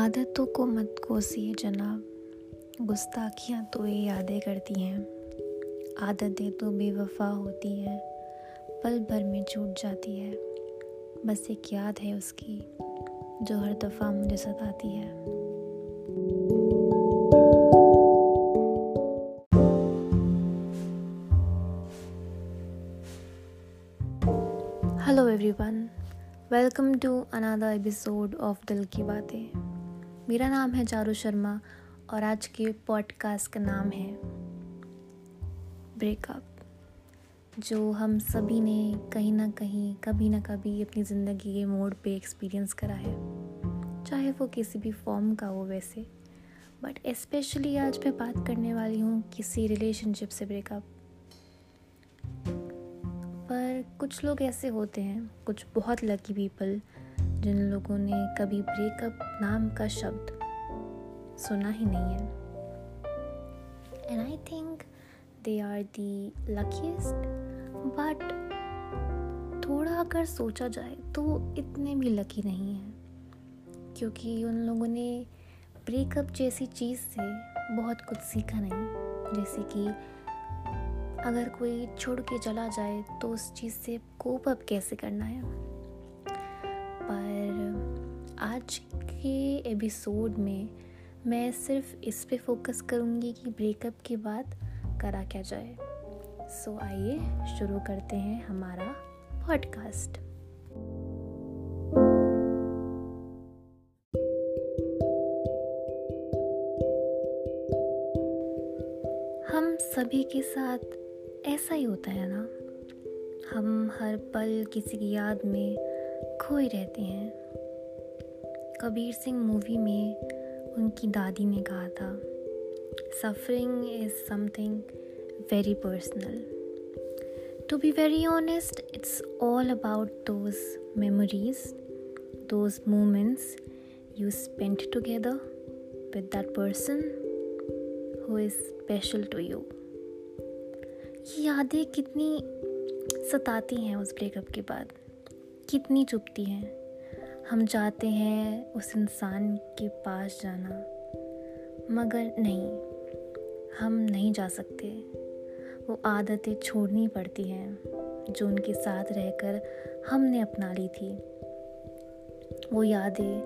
आदतों को मत कोसिए जनाब। गुस्ताखियाँ तो ये यादें करती हैं। आदतें तो बेवफा होती हैं। पल भर में छूट जाती है। बस एक याद है उसकी, जो हर दफ़ा मुझे सताती है। Hello everyone welcome to another episode of Dil Ki Baatein मेरा नाम है चारू शर्मा और आज के पॉडकास्ट का नाम है ब्रेकअप जो हम सभी ने कहीं ना कहीं, कभी ना कभी अपनी ज़िंदगी के मोड़ पे एक्सपीरियंस करा है। चाहे वो किसी भी फॉर्म का हो वैसे। बट स्पेशली आज मैं बात करने वाली हूँ किसी रिलेशनशिप से ब्रेकअप पर कुछ लोग ऐसे होते हैं, कुछ बहुत लकी पीपल जिन लोगों ने कभी ब्रेकअप नाम का शब्द सुना ही नहीं है। And I think they are the luckiest but थोड़ा अगर सोचा जाए तो इतने भी लकी नहीं हैं, क्योंकि उन लोगों ने ब्रेकअप जैसी चीज़ से बहुत कुछ सीखा नहीं। जैसे कि अगर कोई छोड़ के चला जाए तो उस चीज़ से कोप अप कैसे करना है? पर आज के एपिसोड में मैं सिर्फ़ इस पे फोकस करूँगी कि ब्रेकअप के बाद करा क्या जाए। सो so, आइए शुरू करते हैं हमारा पॉडकास्ट हम सभी के साथ ऐसा ही होता है ना। हम हर पल किसी की याद में खोए रहते हैं। कबीर सिंह मूवी में उनकी दादी ने कहा था suffering is something very personal to be very honest it's all about those memories those moments you spend together with that person who is special to ये यादें कितनी सताती हैं उस ब्रेकअप के बाद। कितनी चुपती हैं। हम चाहते हैं उस इंसान के पास जाना। मगर नहीं, हम नहीं जा सकते। वो आदतें छोड़नी पड़ती हैं, जो उनके साथ रहकर हमने अपना ली थी। वो यादें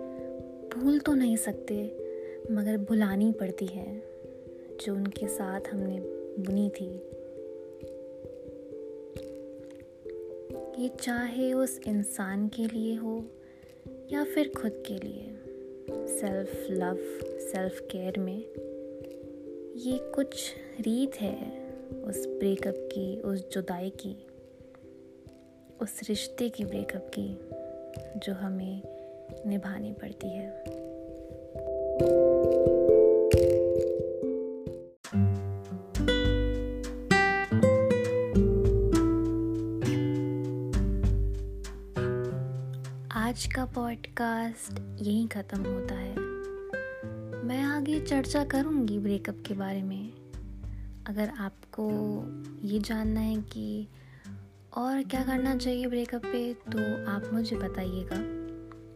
भूल तो नहीं सकते, मगर भुलानी पड़ती हैं, जो उनके साथ हमने बुनी थी। ये चाहे उस इंसान के लिए हो या फिर खुद के लिए सेल्फ लव सेल्फ केयर में, ये कुछ रीत है उस ब्रेकअप की, उस जुदाई की, उस रिश्ते की ब्रेकअप की जो हमें निभानी पड़ती है। आज का पॉडकास्ट यहीं ख़त्म होता है। मैं आगे चर्चा करूँगी ब्रेकअप के बारे में। अगर आपको ये जानना है कि और क्या करना चाहिए ब्रेकअप पे तो आप मुझे बताइएगा।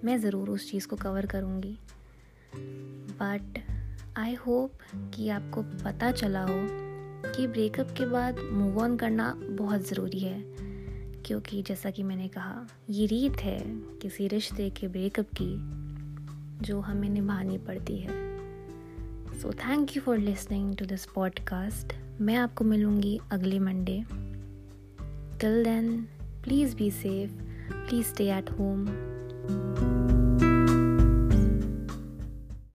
मैं ज़रूर उस चीज़ को कवर करूँगी। बट आई होप कि आपको पता चला हो कि ब्रेकअप के बाद मूव ऑन करना बहुत ज़रूरी है। क्योंकि जैसा कि मैंने कहा, ये रीत है किसी रिश्ते के ब्रेकअप की जो हमें निभानी पड़ती है। So thank you for listening to this podcast मैं आपको मिलूँगी अगले Monday till then please be safe please stay at home